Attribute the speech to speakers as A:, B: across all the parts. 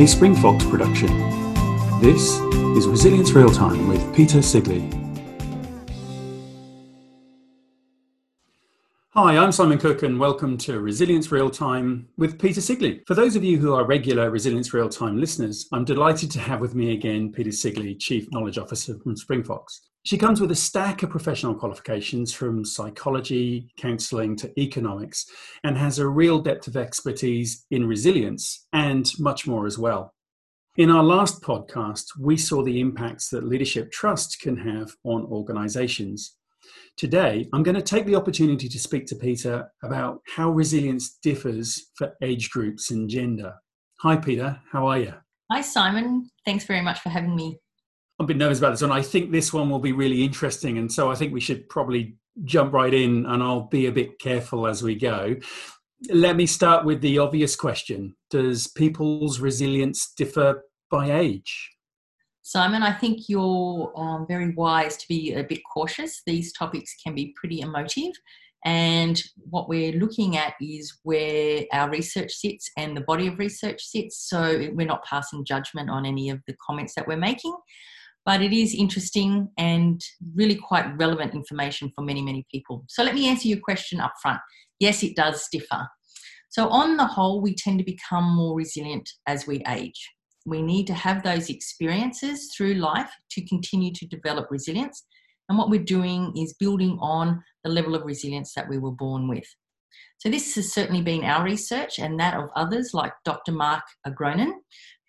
A: a Springfox production. This is Resilience Real Time with Peta Sigley. Hi, I'm Simon Cook, and welcome to Resilience Real Time with Peta Sigley. For those of you who are regular Resilience Real Time listeners, I'm delighted to have with me again Peta Sigley, Chief Knowledge Officer from Springfox. She comes with a stack of professional qualifications from psychology, counselling to economics, and has a real depth of expertise in resilience and much more as well. In our last podcast, we saw the impacts that leadership trust can have on organizations. Today, I'm going to take the opportunity to speak to Peta about how resilience differs for age groups and gender. Hi, Peta. How are you?
B: Hi, Simon. Thanks very much for having me.
A: I'm a bit nervous about this one. I think this one will be really interesting. And so I think we should probably jump right in and I'll be a bit careful as we go. Let me start with the obvious question Does people's resilience differ by age?
B: Simon, I think you're um, very wise to be a bit cautious. These topics can be pretty emotive. And what we're looking at is where our research sits and the body of research sits. So we're not passing judgment on any of the comments that we're making but it is interesting and really quite relevant information for many, many people. So let me answer your question up front. Yes, it does differ. So, on the whole, we tend to become more resilient as we age. We need to have those experiences through life to continue to develop resilience. And what we're doing is building on the level of resilience that we were born with. So, this has certainly been our research and that of others like Dr. Mark Agronin,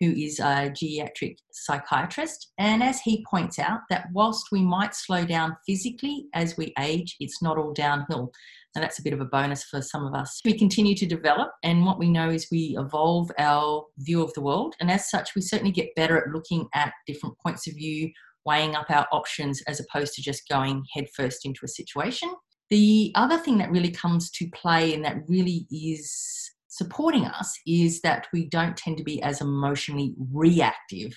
B: who is a geriatric psychiatrist. And as he points out, that whilst we might slow down physically as we age, it's not all downhill. Now, that's a bit of a bonus for some of us. We continue to develop, and what we know is we evolve our view of the world. And as such, we certainly get better at looking at different points of view, weighing up our options as opposed to just going headfirst into a situation. The other thing that really comes to play and that really is supporting us is that we don't tend to be as emotionally reactive,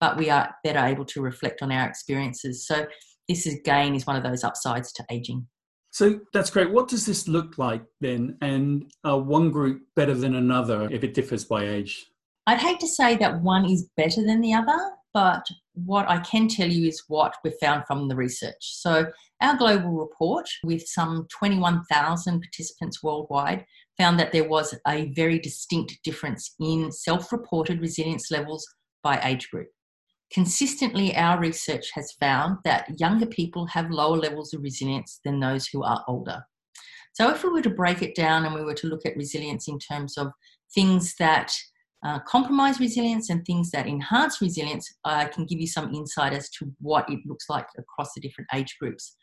B: but we are better able to reflect on our experiences. So this is, again is one of those upsides to aging.
A: So that's great. What does this look like then? And uh, one group better than another if it differs by age?
B: I'd hate to say that one is better than the other, but what I can tell you is what we've found from the research. So, our global report, with some 21,000 participants worldwide, found that there was a very distinct difference in self reported resilience levels by age group. Consistently, our research has found that younger people have lower levels of resilience than those who are older. So, if we were to break it down and we were to look at resilience in terms of things that uh, compromise resilience and things that enhance resilience, I can give you some insight as to what it looks like across the different age groups.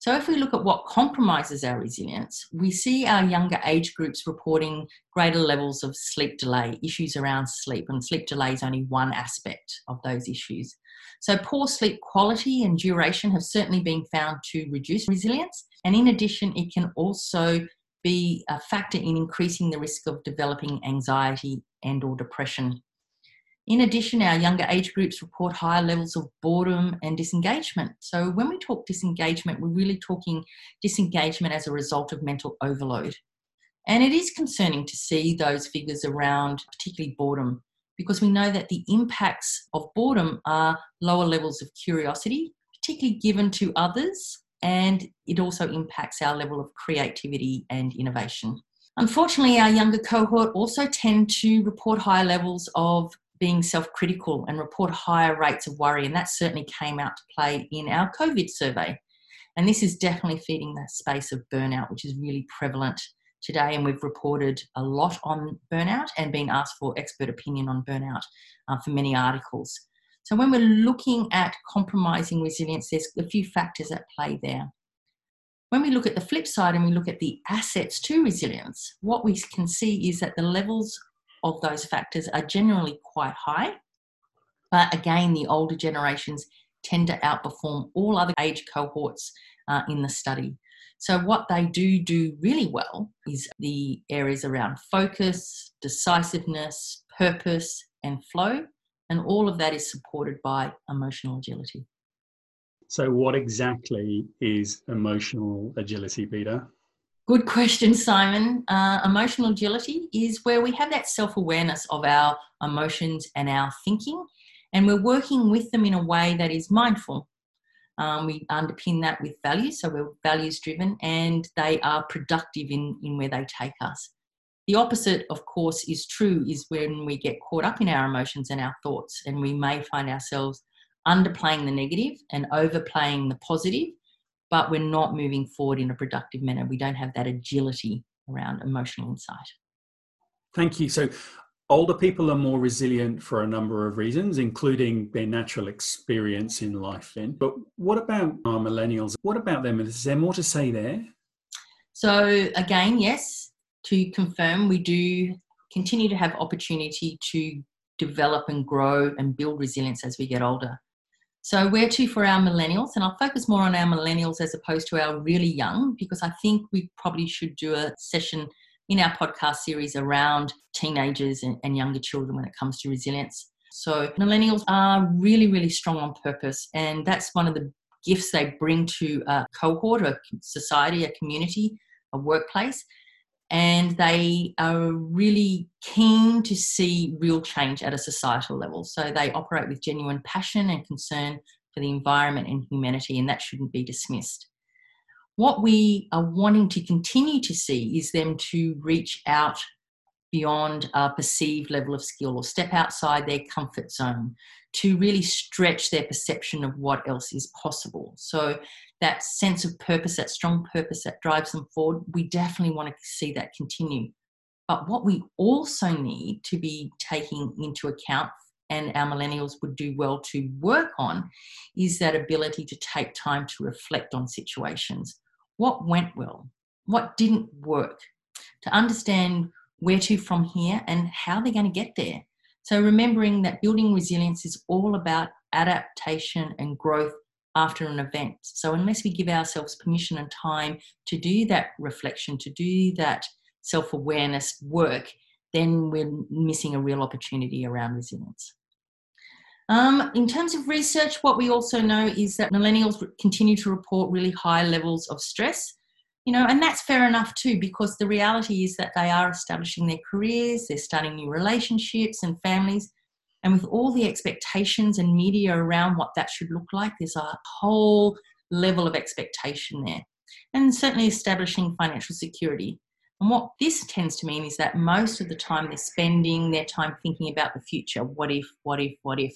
B: So, if we look at what compromises our resilience, we see our younger age groups reporting greater levels of sleep delay, issues around sleep, and sleep delay is only one aspect of those issues. So, poor sleep quality and duration have certainly been found to reduce resilience, and in addition, it can also be a factor in increasing the risk of developing anxiety and or depression in addition, our younger age groups report higher levels of boredom and disengagement. So, when we talk disengagement, we're really talking disengagement as a result of mental overload. And it is concerning to see those figures around, particularly boredom, because we know that the impacts of boredom are lower levels of curiosity, particularly given to others, and it also impacts our level of creativity and innovation. Unfortunately, our younger cohort also tend to report higher levels of being self critical and report higher rates of worry. And that certainly came out to play in our COVID survey. And this is definitely feeding that space of burnout, which is really prevalent today. And we've reported a lot on burnout and been asked for expert opinion on burnout uh, for many articles. So when we're looking at compromising resilience, there's a few factors at play there. When we look at the flip side and we look at the assets to resilience, what we can see is that the levels of those factors are generally quite high. But again, the older generations tend to outperform all other age cohorts uh, in the study. So, what they do do really well is the areas around focus, decisiveness, purpose, and flow. And all of that is supported by emotional agility.
A: So, what exactly is emotional agility, Peta?
B: Good question, Simon. Uh, emotional agility is where we have that self awareness of our emotions and our thinking, and we're working with them in a way that is mindful. Um, we underpin that with values, so we're values driven, and they are productive in, in where they take us. The opposite, of course, is true, is when we get caught up in our emotions and our thoughts, and we may find ourselves underplaying the negative and overplaying the positive but we're not moving forward in a productive manner. We don't have that agility around emotional insight.
A: Thank you. So, older people are more resilient for a number of reasons, including their natural experience in life. Then, but what about our millennials? What about them? Is there more to say there?
B: So, again, yes, to confirm, we do continue to have opportunity to develop and grow and build resilience as we get older. So, where to for our millennials? And I'll focus more on our millennials as opposed to our really young, because I think we probably should do a session in our podcast series around teenagers and, and younger children when it comes to resilience. So, millennials are really, really strong on purpose, and that's one of the gifts they bring to a cohort, a society, a community, a workplace and they are really keen to see real change at a societal level. So they operate with genuine passion and concern for the environment and humanity, and that shouldn't be dismissed. What we are wanting to continue to see is them to reach out beyond a perceived level of skill or step outside their comfort zone to really stretch their perception of what else is possible. So that sense of purpose, that strong purpose that drives them forward, we definitely want to see that continue. But what we also need to be taking into account, and our millennials would do well to work on, is that ability to take time to reflect on situations. What went well? What didn't work? To understand where to from here and how they're going to get there. So, remembering that building resilience is all about adaptation and growth after an event. So, unless we give ourselves permission and time to do that reflection, to do that self awareness work, then we're missing a real opportunity around resilience. Um, in terms of research, what we also know is that millennials continue to report really high levels of stress. You know, and that's fair enough too, because the reality is that they are establishing their careers, they're starting new relationships and families, and with all the expectations and media around what that should look like, there's a whole level of expectation there. And certainly establishing financial security. And what this tends to mean is that most of the time they're spending their time thinking about the future what if, what if, what if.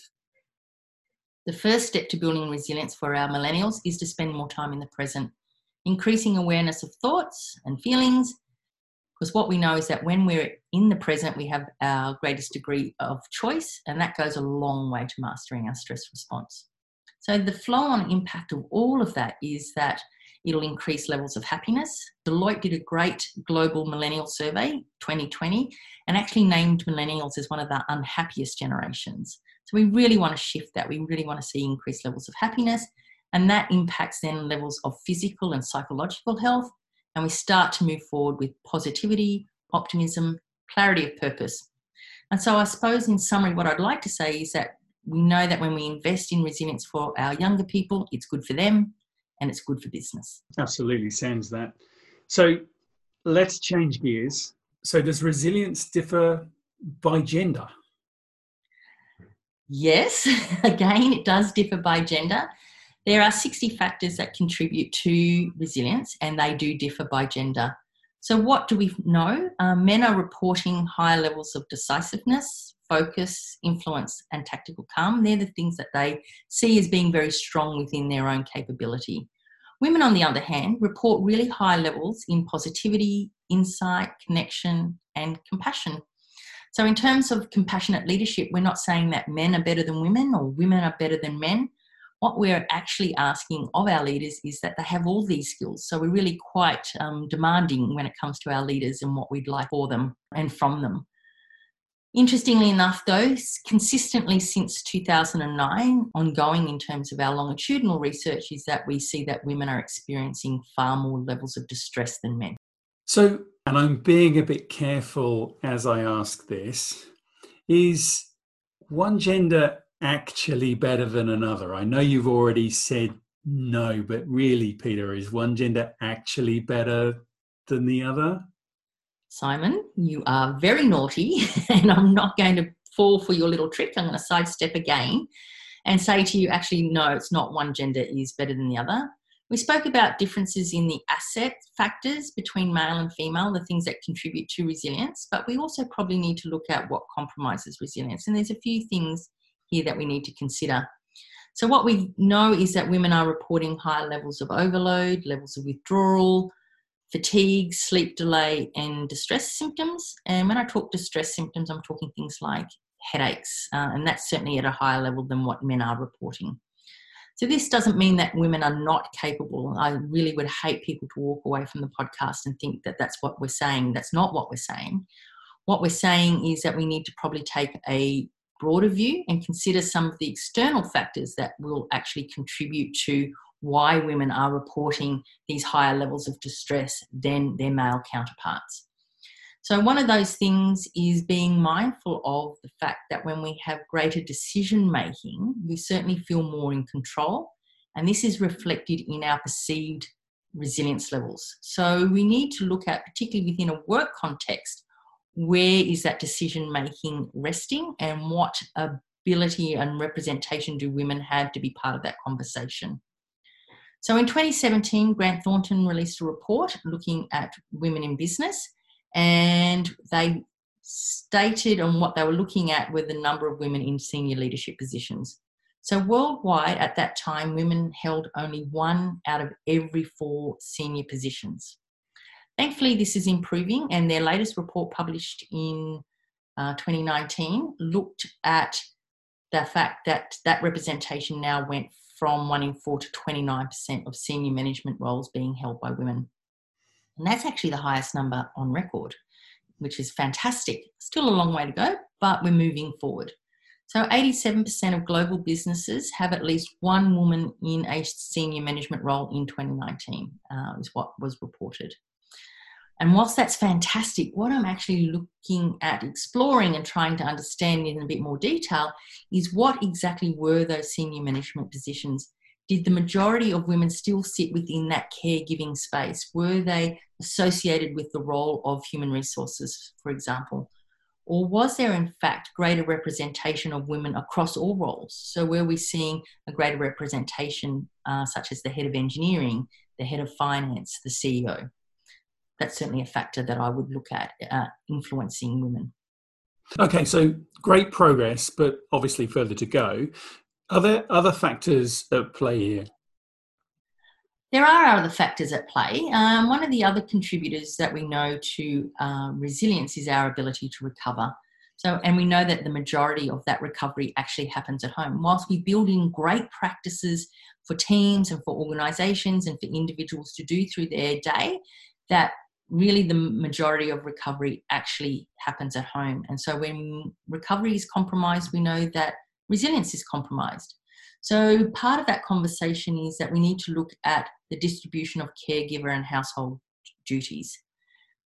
B: The first step to building resilience for our millennials is to spend more time in the present, increasing awareness of thoughts and feelings, because what we know is that when we're in the present, we have our greatest degree of choice, and that goes a long way to mastering our stress response. So, the flow on impact of all of that is that it'll increase levels of happiness. Deloitte did a great global millennial survey 2020 and actually named millennials as one of the unhappiest generations. So, we really want to shift that. We really want to see increased levels of happiness, and that impacts then levels of physical and psychological health and we start to move forward with positivity, optimism, clarity of purpose. And so, I suppose, in summary, what I'd like to say is that we know that when we invest in resilience for our younger people, it's good for them and it's good for business.
A: Absolutely, sounds that. So, let's change gears. So, does resilience differ by gender?
B: Yes, again, it does differ by gender. There are 60 factors that contribute to resilience, and they do differ by gender. So, what do we know? Um, men are reporting higher levels of decisiveness, focus, influence, and tactical calm. They're the things that they see as being very strong within their own capability. Women, on the other hand, report really high levels in positivity, insight, connection, and compassion. So, in terms of compassionate leadership, we're not saying that men are better than women or women are better than men what we're actually asking of our leaders is that they have all these skills. So we're really quite um, demanding when it comes to our leaders and what we'd like for them and from them. Interestingly enough, though, consistently since 2009, ongoing in terms of our longitudinal research, is that we see that women are experiencing far more levels of distress than men.
A: So, and I'm being a bit careful as I ask this, is one gender actually better than another? I know you've already said no, but really, Peta, is one gender actually better than the other?
B: Simon, you are very naughty, and I'm not going to fall for your little trick. I'm going to sidestep again and say to you, actually, no, it's not one gender is better than the other. We spoke about differences in the asset factors between male and female, the things that contribute to resilience, but we also probably need to look at what compromises resilience. And there's a few things here that we need to consider. So, what we know is that women are reporting higher levels of overload, levels of withdrawal, fatigue, sleep delay, and distress symptoms. And when I talk distress symptoms, I'm talking things like headaches, uh, and that's certainly at a higher level than what men are reporting. So, this doesn't mean that women are not capable. I really would hate people to walk away from the podcast and think that that's what we're saying. That's not what we're saying. What we're saying is that we need to probably take a broader view and consider some of the external factors that will actually contribute to why women are reporting these higher levels of distress than their male counterparts. So, one of those things is being mindful of the fact that when we have greater decision making, we certainly feel more in control. And this is reflected in our perceived resilience levels. So, we need to look at, particularly within a work context, where is that decision making resting and what ability and representation do women have to be part of that conversation. So in 2017, Grant Thornton released a report looking at women in business and they stated on what they were looking at were the number of women in senior leadership positions. So, worldwide at that time, women held only one out of every four senior positions. Thankfully, this is improving, and their latest report, published in uh, 2019, looked at the fact that that representation now went from one in four to 29% of senior management roles being held by women. And that's actually the highest number on record, which is fantastic. Still a long way to go, but we're moving forward. So 87% of global businesses have at least one woman in a senior management role in 2019, uh, is what was reported. And whilst that's fantastic, what I'm actually looking at exploring and trying to understand in a bit more detail is what exactly were those senior management positions did the majority of women still sit within that caregiving space? Were they associated with the role of human resources, for example? Or was there, in fact, greater representation of women across all roles? So, were we seeing a greater representation, uh, such as the head of engineering, the head of finance, the CEO? That's certainly a factor that I would look at uh, influencing women.
A: Okay, so great progress, but obviously further to go. Are there other factors at play here?
B: There are other factors at play. Um, one of the other contributors that we know to um, resilience is our ability to recover. So, and we know that the majority of that recovery actually happens at home. Whilst we build in great practices for teams and for organisations and for individuals to do through their day, that really the majority of recovery actually happens at home. And so, when recovery is compromised, we know that resilience is compromised. So, part of that conversation is that we need to look at the distribution of caregiver and household duties.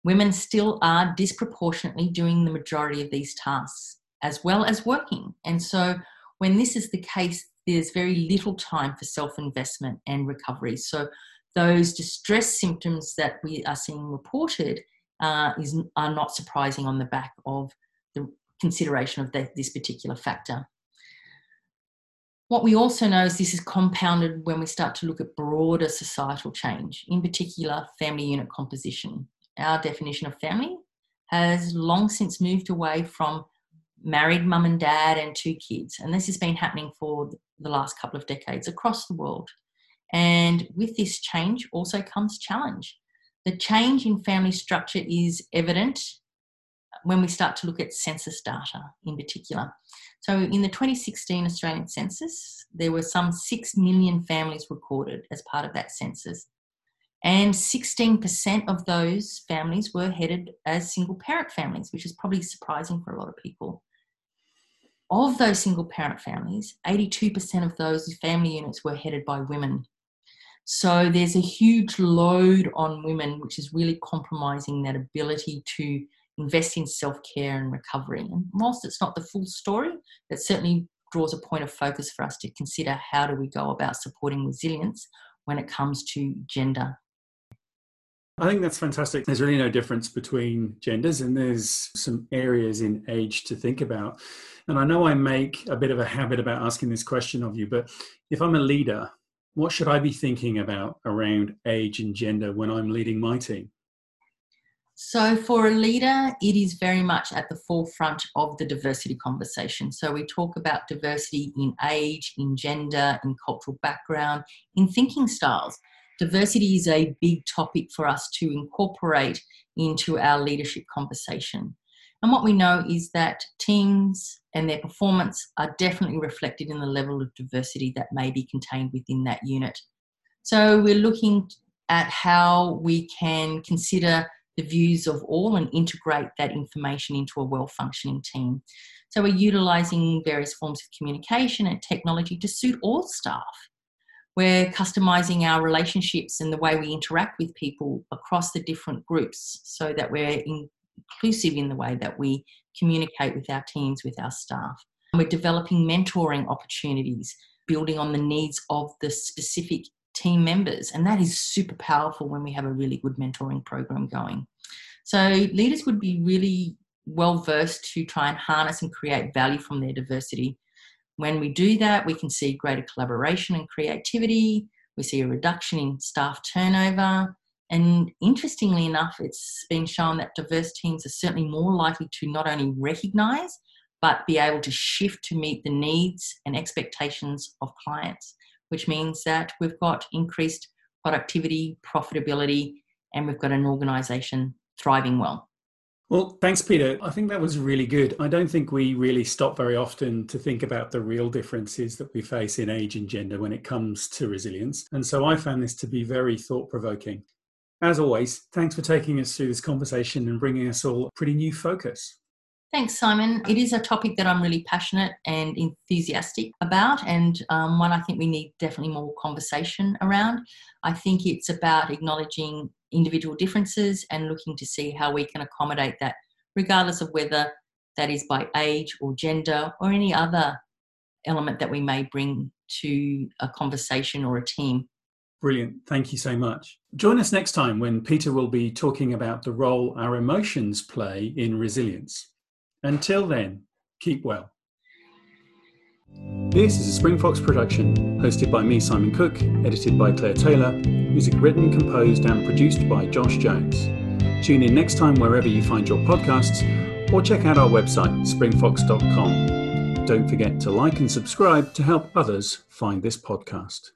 B: Women still are disproportionately doing the majority of these tasks, as well as working. And so, when this is the case, there's very little time for self investment and recovery. So, those distress symptoms that we are seeing reported uh, is, are not surprising on the back of the consideration of the, this particular factor. What we also know is this is compounded when we start to look at broader societal change, in particular, family unit composition. Our definition of family has long since moved away from married mum and dad and two kids. And this has been happening for the last couple of decades across the world. And with this change also comes challenge. The change in family structure is evident when we start to look at census data in particular. So, in the 2016 Australian census, there were some 6 million families recorded as part of that census. And 16% of those families were headed as single parent families, which is probably surprising for a lot of people. Of those single parent families, 82% of those family units were headed by women. So there's a huge load on women, which is really compromising that ability to invest in self care and recovery. And whilst it's not the full story, it certainly draws a point of focus for us to consider how do we go about supporting resilience when it comes to gender
A: I think that's fantastic. There's really no difference between genders, and there's some areas in age to think about. And I know I make a bit of a habit about asking this question of you, but if I'm a leader, what should I be thinking about around age and gender when I'm leading my team?
B: So, for a leader, it is very much at the forefront of the diversity conversation. So, we talk about diversity in age, in gender, in cultural background, in thinking styles. Diversity is a big topic for us to incorporate into our leadership conversation. And what we know is that teams and their performance are definitely reflected in the level of diversity that may be contained within that unit. So, we're looking at how we can consider the views of all and integrate that information into a well functioning team. So we're utilising various forms of communication and technology to suit all staff. We're customising our relationships and the way we interact with people across the different groups so that we're inclusive in the way that we communicate with our teams, with our staff. We're developing mentoring opportunities, building on the needs of the specific team members. And that is super powerful when we have a really good mentoring program going. So leaders would be really well versed to try and harness and create value from their diversity. When we do that, we can see greater collaboration and creativity. We see a reduction in staff turnover. And interestingly enough, it's been shown that diverse teams are certainly more likely to not only recognize, but be able to shift to meet the needs and expectations of clients which means that we've got increased productivity, profitability, and we've got an organization thriving well.
A: Well, thanks, Peta. I think that was really good. I don't think we really stop very often to think about the real differences that we face in age and gender when it comes to resilience. And so I found this to be very thought provoking. As always, thanks for taking us through this conversation and bringing us all a pretty new focus.
B: Thanks, Simon. It is a topic that I'm really passionate and enthusiastic about, and um, one I think we need definitely more conversation around. I think it's about acknowledging individual differences and looking to see how we can accommodate that, regardless of whether that is by age or gender or any other element that we may bring to a conversation or a team.
A: Brilliant. Thank you so much. Join us next time when Peta will be talking about the role our emotions play in resilience. Until then, keep well. This is a Springfox production, hosted by me, Simon Cook, edited by Claire Taylor, music written, composed, and produced by Josh Jones. Tune in next time wherever you find your podcasts, or check out our website, springfox.com. Don't forget to like and subscribe to help others find this podcast.